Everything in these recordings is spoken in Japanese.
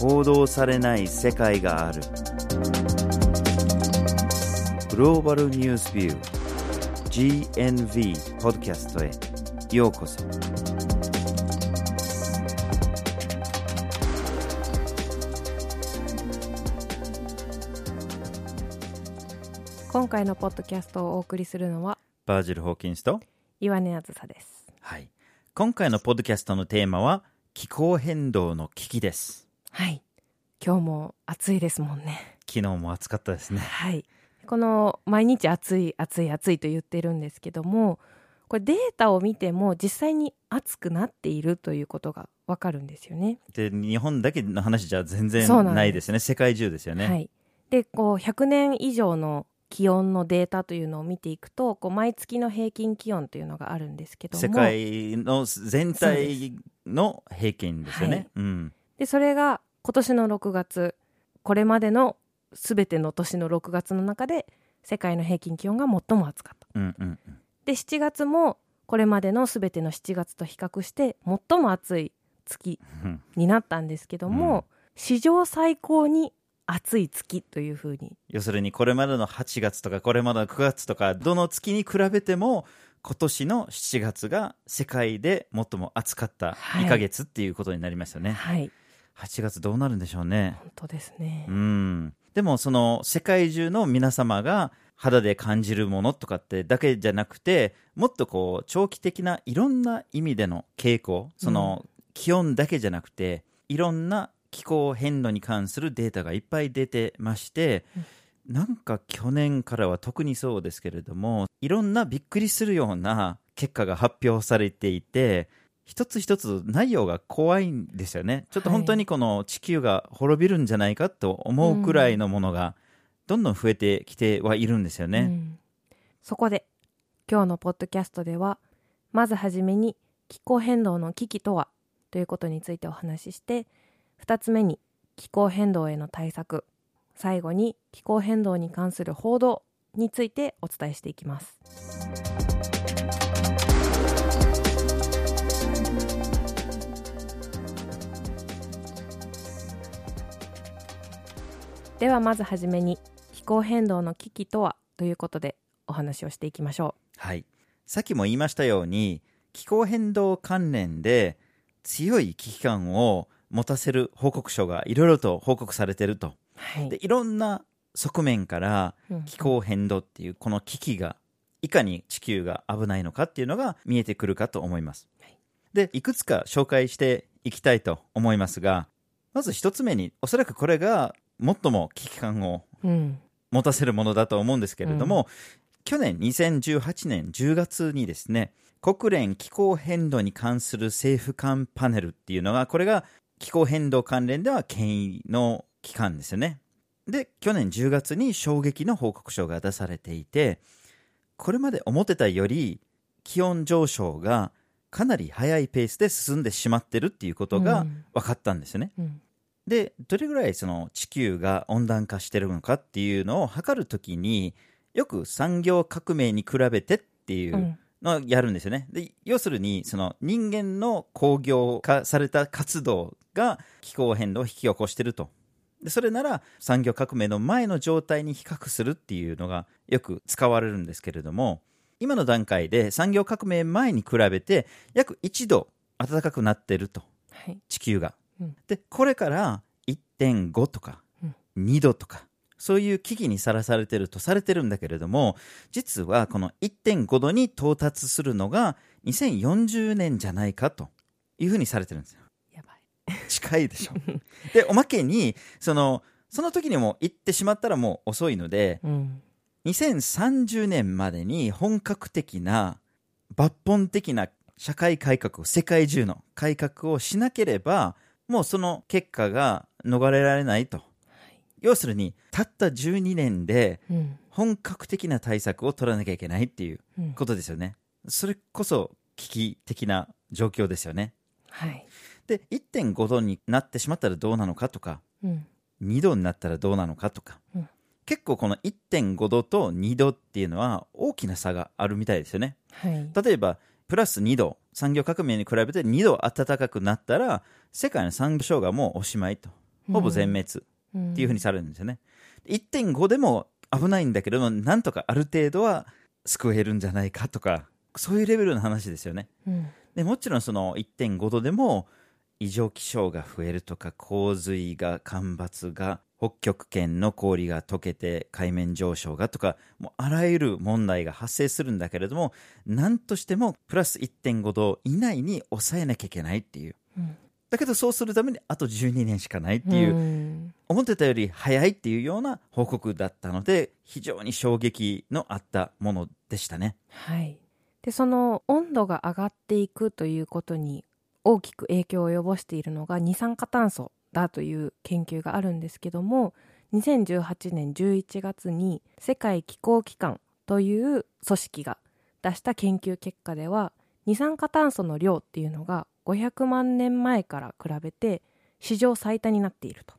報道されない世界がある。グローバルニュースビュー GNV ポッドキャストへ。ようこそ。今回のポッドキャストをお送りするのはバージル・ホーキンスと岩根あずさです。はい。今回のポッドキャストのテーマは気候変動の危機ですはい。今日も暑いですもんね。昨日も暑かったですね。はい。この毎日暑い暑い暑いと言ってるんですけどもこれデータを見ても実際に暑くなっているということがわかるんですよね。で日本だけの話じゃ全然ないですよね。世界中ですよね、はい。でこう100年以上の気温のデータというのを見ていくとこう毎月の平均気温というのがあるんですけども。世界の全体の平均ですよね。はい。うん、でそれが今年の6月これまでの全ての年の6月の中で世界の平均気温が最も暑かった。うん、うん、で7月もこれまでの全ての7月と比較して最も暑い月うん。になったんですけども、史上最高に暑い月というふうに。要するにこれまでの8月とかこれまでの9月とかどの月に比べても今年の7月が世界で最も暑かったはい2ヶ月っていうことになりましたね。はい8月どうなるんでしょうね。本当ですねう、ん。でもその世界中の皆様が肌で感じるものとかってだけじゃなくてもっとこう長期的ないろんな意味での傾向その気温だけじゃなくていろんな気候変動に関するデータがいっぱい出てまして、なんか去年からは特にそうですけれどもいろんなびっくりするような結果が発表されていて一つ一つ内容が怖いんですよね。ちょっと本当にこの地球が滅びるんじゃないかと思うくらいのものがどんどん増えてきてはいるんですよね。うん。そこで今日のポッドキャストではまずはじめに気候変動の危機とはということについてお話しして2つ目に気候変動への対策最後に気候変動に関する報道についてお伝えしていきますではまずはじめに気候変動の危機とはということでお話をしていきましょはい、さっきも言いましたように気候変動関連で強い危機感を持たせる報告書がいろいろと報告されていると。う。はい。でいろんな側面からうん。気候変動っていうこの危機がいかに地球が危ないのかっていうのが見えてくるかと思います。はい。でいくつか紹介していきたいと思いますがまず一つ目におそらくこれが最も危機感をうん持たせるものだと思うんですけれども、去年2018年10月にですね国連気候変動に関する政府間パネルっていうのがこれが気候変動関連では権威の機関ですよね。で去年10月に衝撃の報告書が出されていてこれまで思ってたより気温上昇がかなり速いペースで進んでしまってるっていうことがうん。分かったんですよね、うんでどれぐらいその地球が温暖化してるのかっていうのを測るときによく産業革命に比べてっていううんのをやるんですよね。で要するにその人間の工業化された活動が気候変動を引き起こしてると。でそれなら産業革命の前の状態に比較するっていうのがよく使われるんですけれども今の段階で産業革命前に比べて約1度暖かくなってるとはい地球が。うん。でこれから1.5とかうん。2度とかそういう危機にさらされてるとされてるんだけれども実はこの1.5度に到達するのが2040年じゃないかというふうにされてるんですよ。やばい。近いでしょ。でおまけにそのその時にも行ってしまったらもう遅いのでうん。2030年までに本格的な抜本的な社会改革世界中の改革をしなければもうその結果が逃れられないと。要するにたった12年でうん。本格的な対策を取らなきゃいけないっていううん。ことですよね。それこそ危機的な状況ですよね。はい。で1.5度になってしまったらどうなのかとかうん。2度になったらどうなのかとか、うん。結構この1.5度と2度っていうのは大きな差があるみたいですよね。はい。例えばプラス2度産業革命に比べて2度暖かくなったら世界の産業省がもうおしまいとほぼ全滅っていうふうにされるんですよね。1.5でも危ないんだけども、なんとかある程度は救えるんじゃないかとか、そういうレベルの話ですよね。うんでもちろんその1.5度でも異常気象が増えるとか洪水が干ばつが北極圏の氷が溶けて海面上昇がとかもうあらゆる問題が発生するんだけれども何としてもプラス1.5度以内に抑えなきゃいけないっていう。うん。だけどそうするためにあと12年しかないっていう、うん。思ってたより早いっていうような報告だったので非常に衝撃のあったものでしたね。はい、でその温度が上がっていくということに大きく影響を及ぼしているのが二酸化炭素だという研究があるんですけども2018年11月に世界気候機関という組織が出した研究結果では二酸化炭素の量っていうのが500万年前から比べて史上最多になっていると。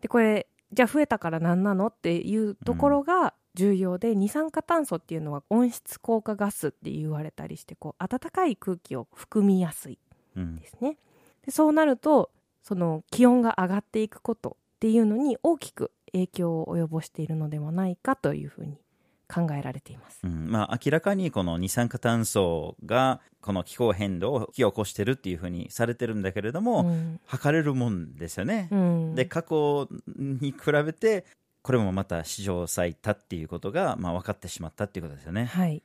でこれじゃあ増えたから何なのっていうところが重要で、二酸化炭素っていうのは温室効果ガスって言われたりしてこう暖かい空気を含みやすいうんですね。でそうなるとその気温が上がっていくことっていうのに大きく影響を及ぼしているのではないかというふうに考えられています。うんまあ、明らかにこの二酸化炭素がこの気候変動を引き起こしてるっていうふうにされてるんだけれども、うん測れるもんですよね。うんで過去に比べてこれもまた史上最多っていうことが、まあ、分かってしまったっていうことですよね。はい、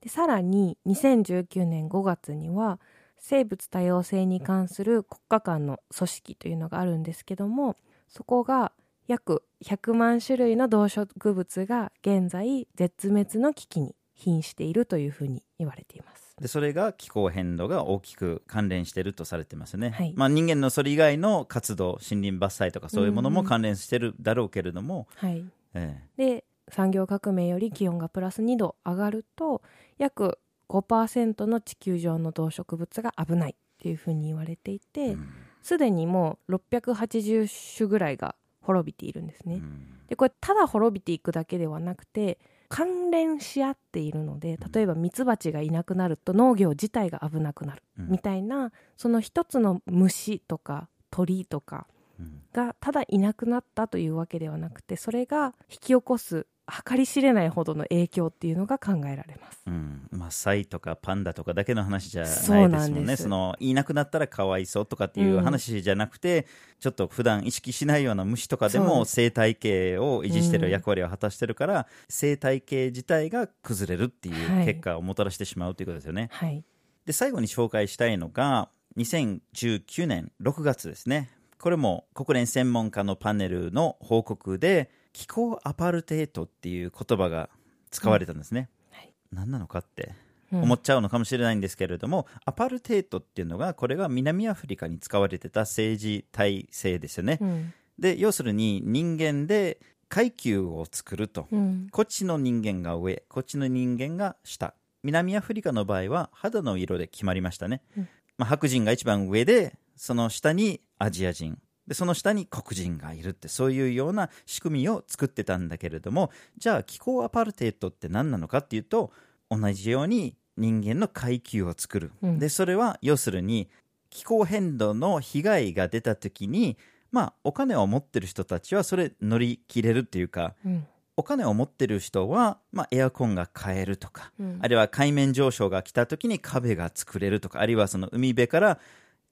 でさらに2019年5月には生物多様性に関する国家間の組織というのがあるんですけどもそこが約100万種類の動植物が現在絶滅の危機に瀕しているというふうに言われています。でそれが気候変動が大きく関連してるとされてますね、はい。まあ、人間のそれ以外の活動森林伐採とかそういうものも関連してるだろうけれども、はい、えで産業革命より気温がプラス2度上がると約5%の地球上の動植物が危ないっていうふうに言われていえてすで、にもう680種ぐらいが滅びているんですね。うん。でこれただ滅びていくだけではなくて関連し合っているので例えばミツバチがいなくなると農業自体が危なくなるうん。みたいなその一つの虫とか鳥とかうん。がただいなくなったというわけではなくてそれが引き起こす計り知れないほどの影響っていうのが考えられます。うん。まあ、サイとかパンダとかだけの話じゃないですもなんねそのいなくなったらかわいそうとかっていう話じゃなくて、ちょっと普段意識しないような虫とかでも生態系を維持してる役割を果たしてるから、生態系自体が崩れるっていう結果をもたらしてしまうということですよね。はい、で最後に紹介したいのが2019年6月ですね。これも国連専門家のパネルの報告で気候アパルテートっていう言葉が使われたんですね、はい。何なのかってうん。思っちゃうのかもしれないんですけれども、アパルテートっていうのがこれが南アフリカに使われてた政治体制ですよね、うん。で要するに人間で階級を作ると、うん。こっちの人間が上こっちの人間が下。南アフリカの場合は肌の色で決まりましたね、うん。まあ、白人が一番上でその下にアジア人でその下に黒人がいるってそういうような仕組みを作ってたんだけれどもじゃあ気候アパルテートって何なのかっていうと同じように人間の階級を作る、うん。でそれは要するに気候変動の被害が出た時にまあお金を持ってる人たちはそれ乗り切れるっていうかうん。お金を持ってる人は、まあ、エアコンが買えるとか、うん。あるいは海面上昇が来た時に壁が作れるとかあるいはその海辺から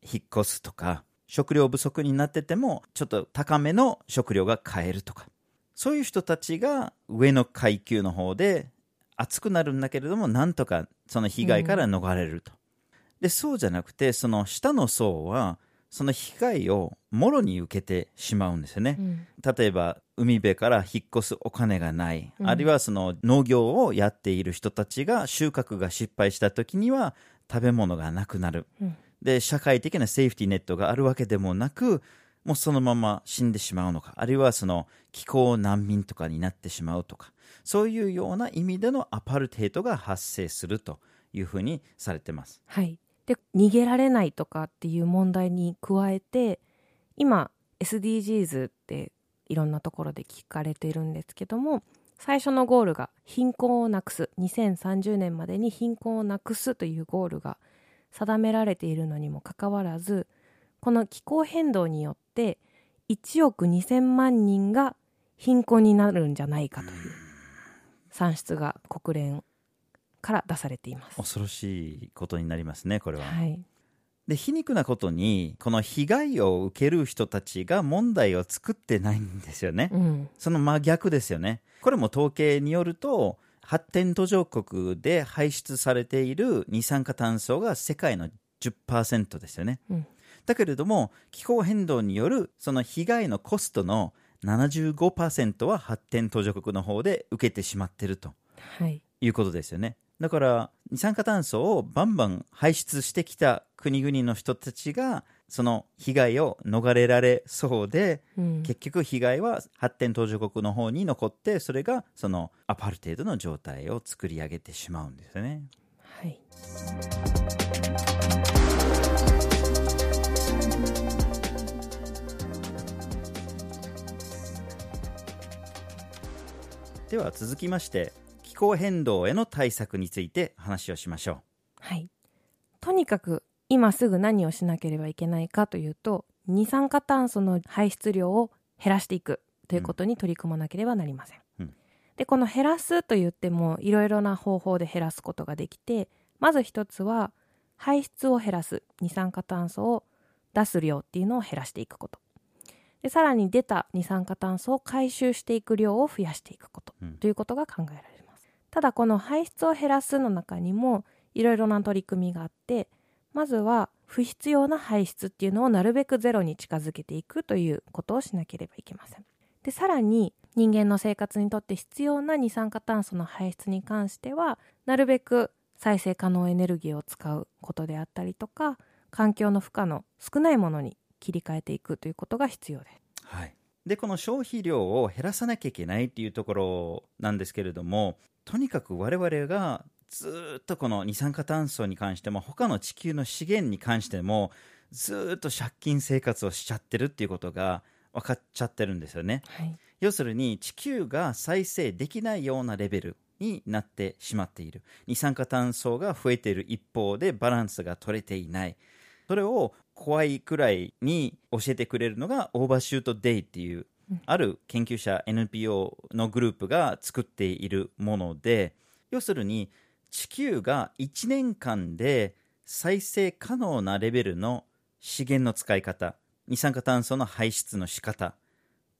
引っ越すとか食料不足になっててもちょっと高めの食料が買えるとか。そういう人たちが上の階級の方で暑くなるんだけれどもなんとかその被害から逃れると、でそうじゃなくてその下の層はその被害をもろに受けてしまうんですよね、うん。例えば海辺から引っ越すお金がない、うん。あるいはその農業をやっている人たちが収穫が失敗した時には食べ物がなくなる。うんで社会的なセーフティーネットがあるわけでもなくもうそのまま死んでしまうのかあるいはその気候難民とかになってしまうとかそういうような意味でのアパルテートが発生するというふうにされてます。はい、で逃げられないとかっていう問題に加えて今 SDGs っていろんなところで聞かれているんですけども最初のゴールが貧困をなくす2030年までに貧困をなくすというゴールが定められているのにもかかわらずこの気候変動によって1億2000万人が貧困になるんじゃないかという算出が国連から出されています。恐ろしいことになりますね、これは。はい、で、皮肉なことに、この被害を受ける人たちが問題を作ってないんですよね。うん、その真逆ですよね。これも統計によると、発展途上国で排出されている二酸化炭素が世界の10%ですよね。うんだけれども、気候変動によるその被害のコストの75%は発展途上国の方で受けてしまっているとはい、いうことですよね。だから、二酸化炭素をバンバン排出してきた国々の人たちが、その被害を逃れられそうで、うん、結局被害は発展途上国の方に残ってそれがそのアパルテードの状態を作り上げてしまうんですよね。はい、では続きまして気候変動への対策について話をしましょはい。とにかく今すぐ何をしなければいけないかというと二酸化炭素の排出量を減らしていくということに取り組まなければなりません。うん。でこの減らすと言ってもいろいろな方法で減らすことができてまず一つは排出を減らす二酸化炭素を出す量っていうのを減らしていくこと。でさらに出た二酸化炭素を回収していく量を増やしていくこと、うん。ということが考えられます。ただこの排出を減らすの中にもいろいろな取り組みがあってまずは不必要な排出っていうのをなるべくゼロに近づけていくということをしなければいけません。でさらに人間の生活にとって必要な二酸化炭素の排出に関してはなるべく再生可能エネルギーを使うことであったりとか環境の負荷の少ないものに切り替えていくということが必要です。はい。でこの消費量を減らさなきゃいけないっていうところなんですけれどもとにかく我々がずーっとこの二酸化炭素に関しても他の地球の資源に関してもずーっと借金生活をしちゃってるっていうことが分かっちゃってるんですよね。はい。要するに地球が再生できないようなレベルになってしまっている。二酸化炭素が増えている一方でバランスが取れていない。それを怖いくらいに教えてくれるのがオーバーシュートデイっていううん。ある研究者 NPO のグループが作っているもので要するに地球が1年間で再生可能なレベルの資源の使い方二酸化炭素の排出の仕方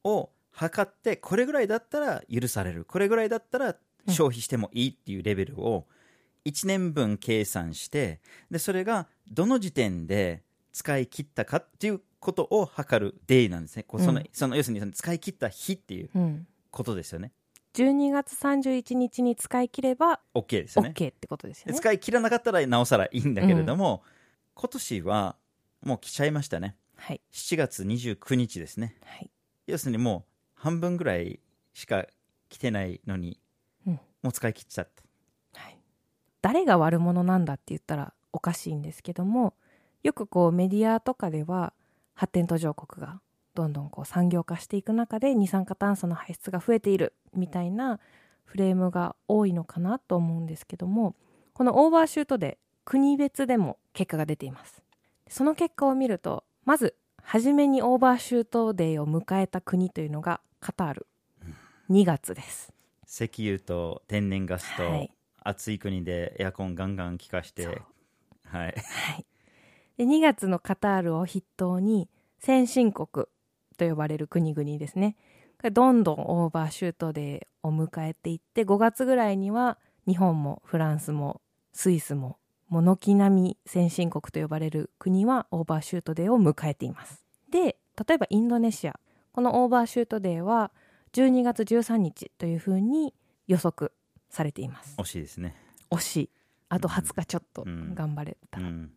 を測ってこれぐらいだったら許されるこれぐらいだったら消費してもいいっていうレベルを1年分計算してでそれがどの時点で使い切ったかっていうことを測るデイなんですね。こうその,、うん。その要するにその使い切った日っていううん、ことですよね12月31日に使い切れば OK ですよね。OK ってことですよね。で使い切らなかったらなおさらいいんだけれども、今年はもう来ちゃいましたね。はい。7月29日ですね。はい。要するにもう半分ぐらいしか来てないのに、うん。もう使い切っちゃった。はい、誰が悪者なんだって言ったらおかしいんですけどもよくこうメディアとかでは発展途上国がどんどんこう産業化していく中で二酸化炭素の排出が増えているみたいなフレームが多いのかなと思うんですけどもこのオーバーシュートで国別でも結果が出ています。その結果を見るとまず初めにオーバーシュートデーを迎えた国というのがカタール。2月です。石油と天然ガスとはい。暑い国でエアコンガンガン効かして、はい、はい、で2月のカタールを筆頭に先進国と呼ばれる国々ですね。どんどんオーバーシュートデーを迎えていって5月ぐらいには日本もフランスもスイスも軒並み先進国と呼ばれる国はオーバーシュートデーを迎えています。で例えばインドネシア。このオーバーシュートデーは12月13日というふうに予測されています。惜しいですね、惜しい。あと20日ちょっとうん。頑張れた。ら、うん、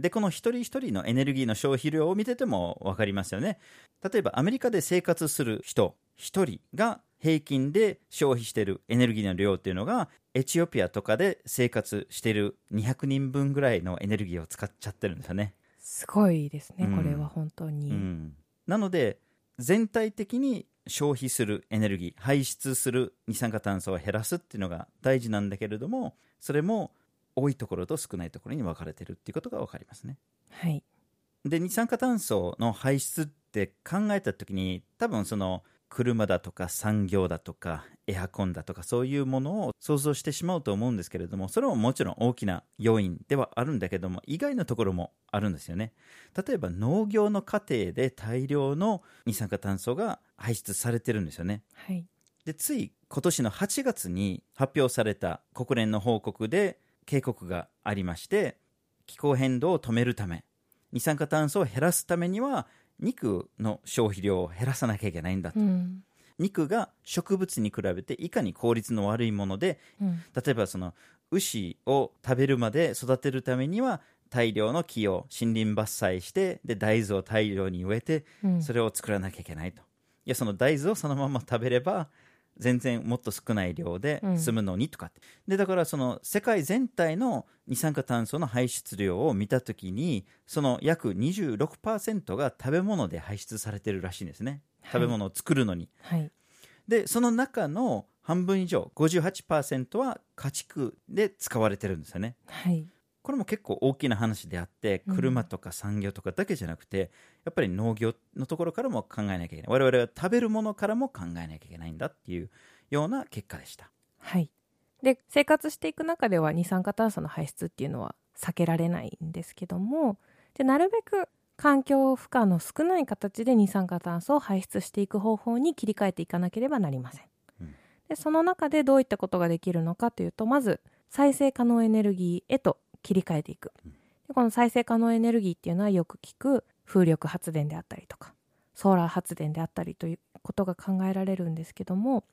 でこの一人一人のエネルギーの消費量を見てても分かりますよね。例えばアメリカで生活する人一人が平均で消費しているエネルギーの量っていうのがエチオピアとかで生活している200人分ぐらいのエネルギーを使っちゃってるんですよね。すごいですね、うん。これは本当に、うん、なので全体的に消費するエネルギー排出する二酸化炭素を減らすっていうのが大事なんだけれどもそれも多いところと少ないところに分かれてるっていうことが分かりますね。はい。で二酸化炭素の排出っって考えた時に多分その車だとか産業だとかエアコンだとかそういうものを想像してしまうと思うんですけれどもそれももちろん大きな要因ではあるんだけども意外なところもあるんですよね。例えば農業の過程で大量の二酸化炭素が排出されてるんですよね。はい。でつい今年の8月に発表された国連の報告で警告がありまして気候変動を止めるため二酸化炭素を減らすためには肉の消費量を減らさなきゃいけないんだと、うん。肉が植物に比べていかに効率の悪いものでうん。例えばその牛を食べるまで育てるためには大量の木を森林伐採してで大豆を大量に植えてうん。それを作らなきゃいけないと。いや、その大豆をそのまま食べれば、全然もっと少ない量で済むのにとかって。で、だからその世界全体の二酸化炭素の排出量を見たときに、その約26%が食べ物で排出されてるらしいんですね。食べ物を作るのに。はいで、その中の半分以上、58%は家畜で使われてるんですよね。はいこれも結構大きな話であってうん車とか産業とかだけじゃなくて、やっぱり農業のところからも考えなきゃいけない。我々は食べるものからも考えなきゃいけないんだっていうような結果でした。はい。で生活していく中では二酸化炭素の排出っていうのは避けられないんですけどもでなるべく環境負荷の少ない形で二酸化炭素を排出していく方法に切り替えていかなければなりません、うん。でその中でどういったことができるのかというとまず再生可能エネルギーへと切り替えていく。でこの再生可能エネルギーっていうのはよく聞く風力発電であったりとかソーラー発電であったりということが考えられるんですけども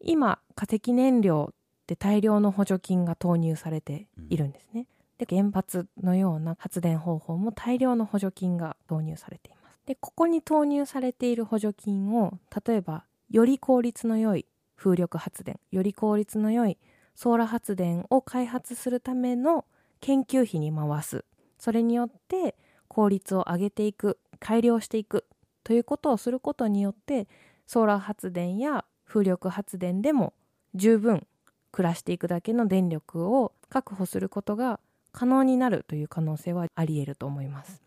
今化石燃料って大量の補助金が投入されているんですね。で原発のような発電方法も大量の補助金が投入されています。でここに投入されている補助金を例えばより効率の良い風力発電より効率の良いソーラー発電を開発するための研究費に回すそれによって効率を上げていく改良していくということをすることによってソーラー発電や風力発電でも十分暮らしていくだけの電力を確保することが可能になるという可能性はあり得ると思います。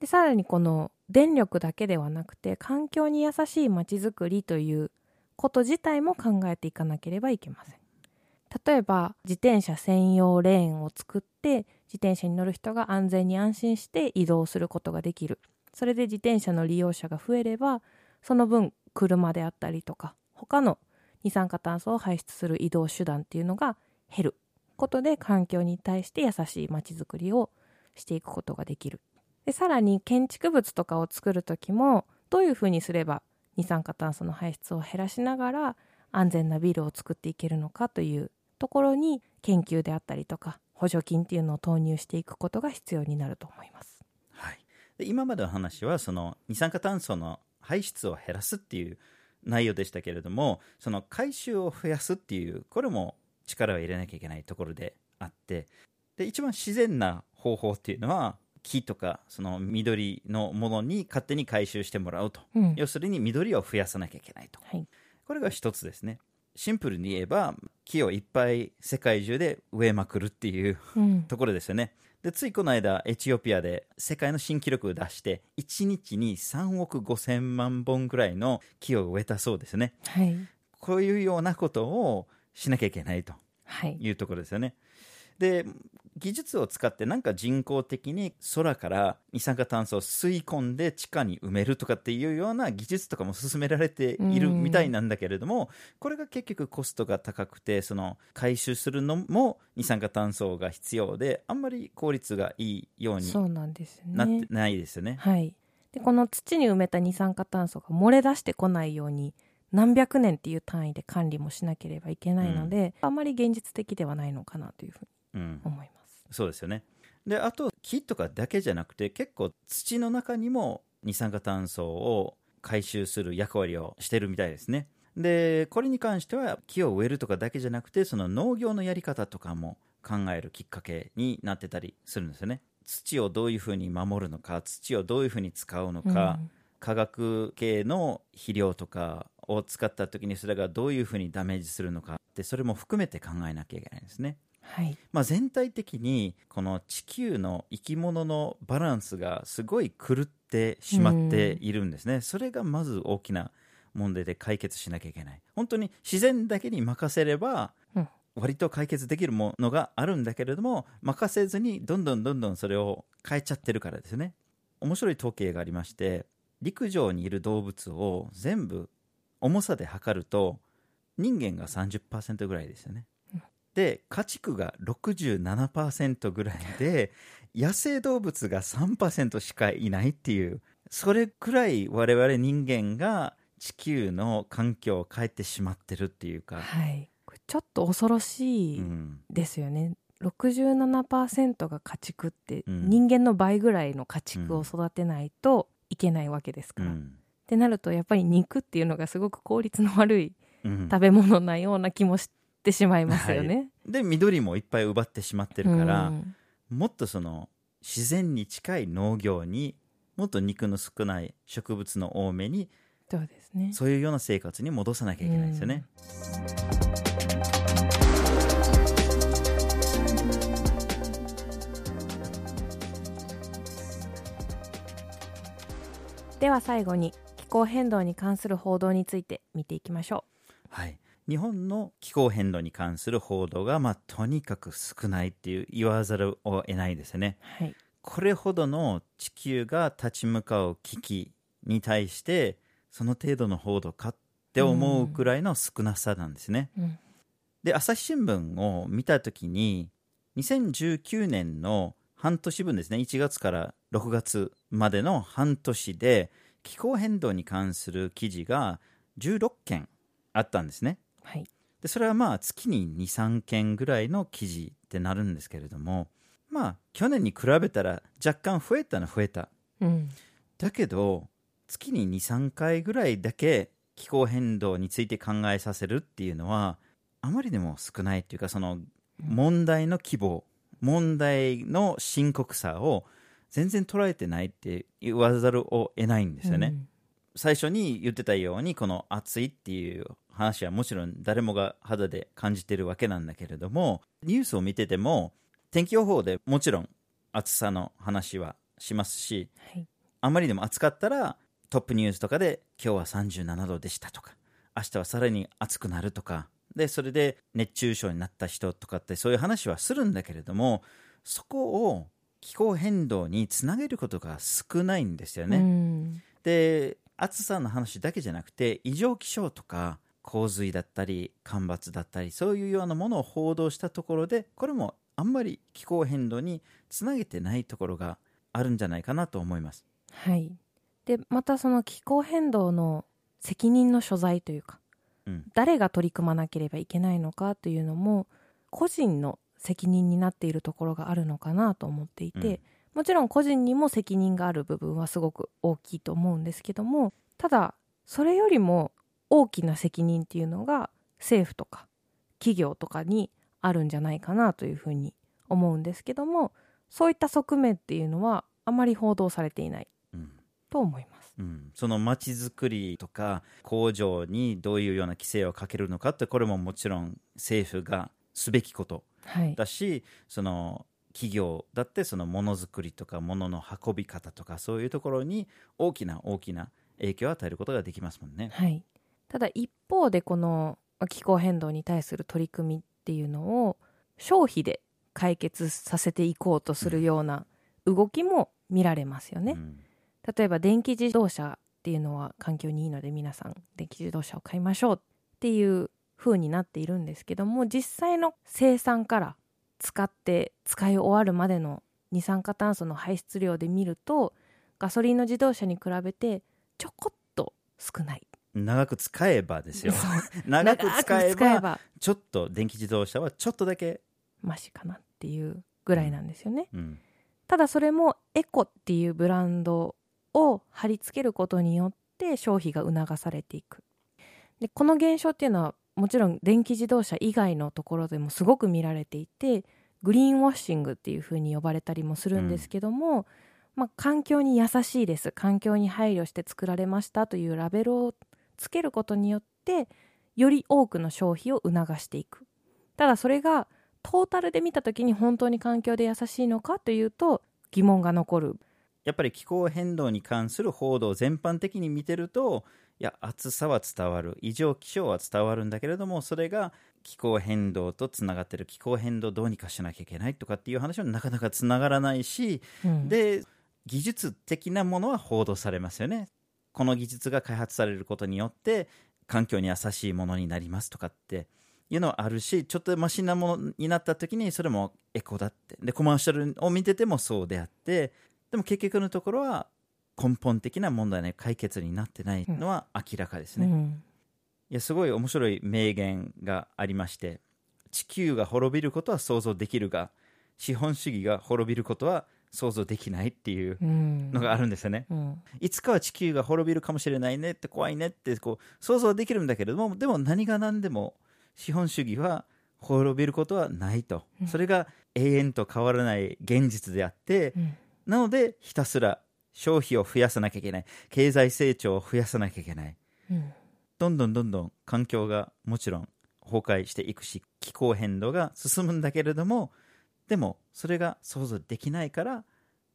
でさらにこの電力だけではなくて環境に優しいまちづくりということ自体も考えていかなければいけません。例えば自転車専用レーンを作って自転車に乗る人が安全に安心して移動することができる。それで自転車の利用者が増えればその分車であったりとか他の二酸化炭素を排出する移動手段っていうのが減る。ことで環境に対して優しいまちづくりをしていくことができる。でさらに建築物とかを作る時もどういうふうにすれば二酸化炭素の排出を減らしながら安全なビルを作っていけるのかというところに研究であったりとか補助金っていうのを投入していくことが必要になると思います。はい、で今までの話はその二酸化炭素の排出を減らすっていう内容でしたけれどもその回収を増やすっていうこれも力を入れなきゃいけないところであってで一番自然な方法っていうのは木とかその緑のものに勝手に回収してもらうと、うん。要するに緑を増やさなきゃいけないと。はい。これが一つですねシンプルに言えば木をいっぱい世界中で植えまくるっていううんところですよね。で、ついこの間、エチオピアで世界の新記録を出して、1日に3億5千万本ぐらいの木を植えたそうですね。はいこういうようなことをしなきゃいけないとはいいうところですよね。で、技術を使ってなんか人工的に空から二酸化炭素を吸い込んで地下に埋めるとかっていうような技術とかも進められているみたいなんだけれども、これが結局コストが高くて、その回収するのも二酸化炭素が必要で、あんまり効率がいいようにそうなんですなってね。ないですよね。はいでこの土に埋めた二酸化炭素が漏れ出してこないように何百年っていう単位で管理もしなければいけないので、あまり現実的ではないのかなというふうにうん。思います。そうですよね。で、あと木とかだけじゃなくて、結構土の中にも二酸化炭素を回収する役割をしてるみたいですね。で、これに関しては木を植えるとかだけじゃなくて、その農業のやり方とかも考えるきっかけになってたりするんですよね。土をどういうふうに守るのか、土をどういうふうに使うのか、うん化学系の肥料とかを使った時にそれがどういうふうにダメージするのかってそれも含めて考えなきゃいけないんですね。はい。まあ、全体的にこの地球の生き物のバランスがすごい狂ってしまっているんですね、それがまず大きな問題で解決しなきゃいけない。本当に自然だけに任せればうん。割と解決できるものがあるんだけれども任せずにどんどんどんどんそれを変えちゃってるからですね。面白い統計がありまして陸上にいる動物を全部重さで測ると人間が30%ぐらいですよねで家畜が67%ぐらいで野生動物が3%しかいないっていうそれくらい我々人間が地球の環境を変えてしまってるっていうか、はい。ちょっと恐ろしいうん。ですよね、67%が家畜ってうん。人間の倍ぐらいの家畜を育てないといけないわけですから、っうん。てなるとやっぱり肉っていうのがすごく効率の悪いうん。食べ物なような気もしてしまいますよね。で緑もいっぱい奪ってしまってるから、うん。もっとその自然に近い農業にもっと肉の少ない植物の多めにそうですね。そういうような生活に戻さなきゃいけないですよね。では最後に気候変動に関する報道について見ていきましょはい、日本の気候変動に関する報道が、まあ、とにかく少ないっていう言わざるを得ないですね。う。はい、これほどの地球が立ち向かう危機に対してその程度の報道かって思うくらいの少なさなんですね。うんで朝日新聞を見た時に2019年の半年分ですね1月から6月までの半年で気候変動に関する記事が16件あったんですね。はい。でそれはまあ月に23件ぐらいの記事ってなるんですけれどもまあ去年に比べたら若干増えたのは増えた。うん。だけど月に23回ぐらいだけ気候変動について考えさせるっていうのはあまりでも少ないっていうかその問題の規模問題の深刻さを全然捉えてないって言わざるを得ないんですよね、最初に言ってたようにこの暑いっていう話はもちろん誰もが肌で感じてるわけなんだけれどもニュースを見てても天気予報でもちろん暑さの話はしますしはいあまりでも暑かったらトップニュースとかで今日は37度でしたとか明日はさらに暑くなるとかでそれで熱中症になった人とかってそういう話はするんだけれどもそこを気候変動につなげることが少ないんですよね。うんで暑さの話だけじゃなくて異常気象とか洪水だったり干ばつだったりそういうようなものを報道したところでこれもあんまり気候変動につなげてないところがあるんじゃないかなと思います。はい。でまたその気候変動の責任の所在というかうん。誰が取り組まなければいけないのかというのも個人の責任になっているところがあるのかなと思っていて、うん。もちろん個人にも責任がある部分はすごく大きいと思うんですけどもただそれよりも大きな責任っていうのが政府とか企業とかにあるんじゃないかなというふうに思うんですけどもそういった側面っていうのはあまり報道されていないうんと思います。うん、その街づくりとか工場にどういうような規制をかけるのかってこれももちろん政府がすべきことはい、だしその企業だってそのものづくりとかものの運び方とかそういうところに大きな大きな影響を与えることができますもんね。はい、ただ一方でこのまあ気候変動に対する取り組みっていうのを消費で解決させていこうとするような動きも見られますよね。うん例えば電気自動車っていうのは環境にいいので皆さん電気自動車を買いましょうっていう風になっているんですけども実際の生産から使って使い終わるまでの二酸化炭素の排出量で見るとガソリンの自動車に比べてちょこっと少ない。長く使えばですよ。長く使えばば。ちょっと電気自動車はちょっとだけ、マシかなっていうぐらいなんですよね。うん。ただそれもエコっていうブランドを貼り付けることによって消費が促されていく。でこの現象っていうのはもちろん電気自動車以外のところでもすごく見られていてグリーンウォッシングっていうふうに呼ばれたりもするんですけども、まあ、環境に優しいです。環境に配慮して作られましたというラベルをつけることによってより多くの消費を促していく。ただそれがトータルで見た時に本当に環境で優しいのかというと疑問が残る。やっぱり気候変動に関する報道全般的に見てるといや暑さは伝わる。異常気象は伝わるんだけれどもそれが気候変動とつながってる。気候変動どうにかしなきゃいけない？とかっていう話はなかなかつながらないし、うん。で技術的なものは報道されますよねこの技術が開発されることによって環境に優しいものになりますとかっていうのはあるしちょっとマシなものになった時にそれもエコだって。でコマーシャルを見ててもそうであってでも結局のところは根本的な問題の解決になってないのは明らかですね、うん。いやすごい面白い名言がありまして地球が滅びることは想像できるが資本主義が滅びることは想像できないっていううん。のがあるんですよね、うん。いつかは地球が滅びるかもしれないねって怖いねってこう想像できるんだけれどもでも何が何でも資本主義は滅びることはないと、うん。それが永遠と変わらない現実であって、うん。なのでひたすら消費を増やさなきゃいけない。経済成長を増やさなきゃいけない。うん。どんどんどんどん環境がもちろん崩壊していくし気候変動が進むんだけれどもでもそれが想像できないから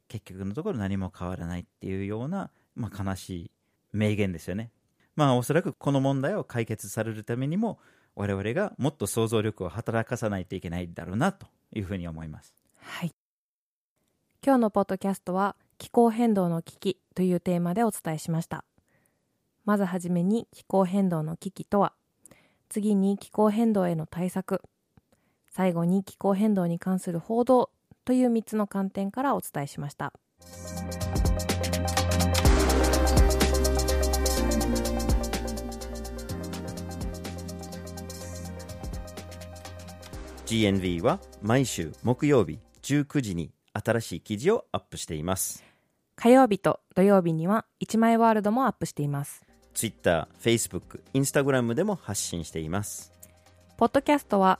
結局のところ何も変わらないっていうような、まあ、悲しい名言ですよね。まあおそらくこの問題を解決されるためにも我々がもっと想像力を働かさないといけないだろうなというふうに思います。はい。今日のポッドキャストは気候変動の危機というテーマでお伝えしました。まずはじめに気候変動の危機とは。次に気候変動への対策。最後に気候変動に関する報道という3つの観点からお伝えしました。GNV は毎週木曜日19時に新しい記事をアップしています。火曜日と土曜日には1枚ワールドもアップしています。Twitter、Facebook、Instagram でも発信しています。ポッドキャストは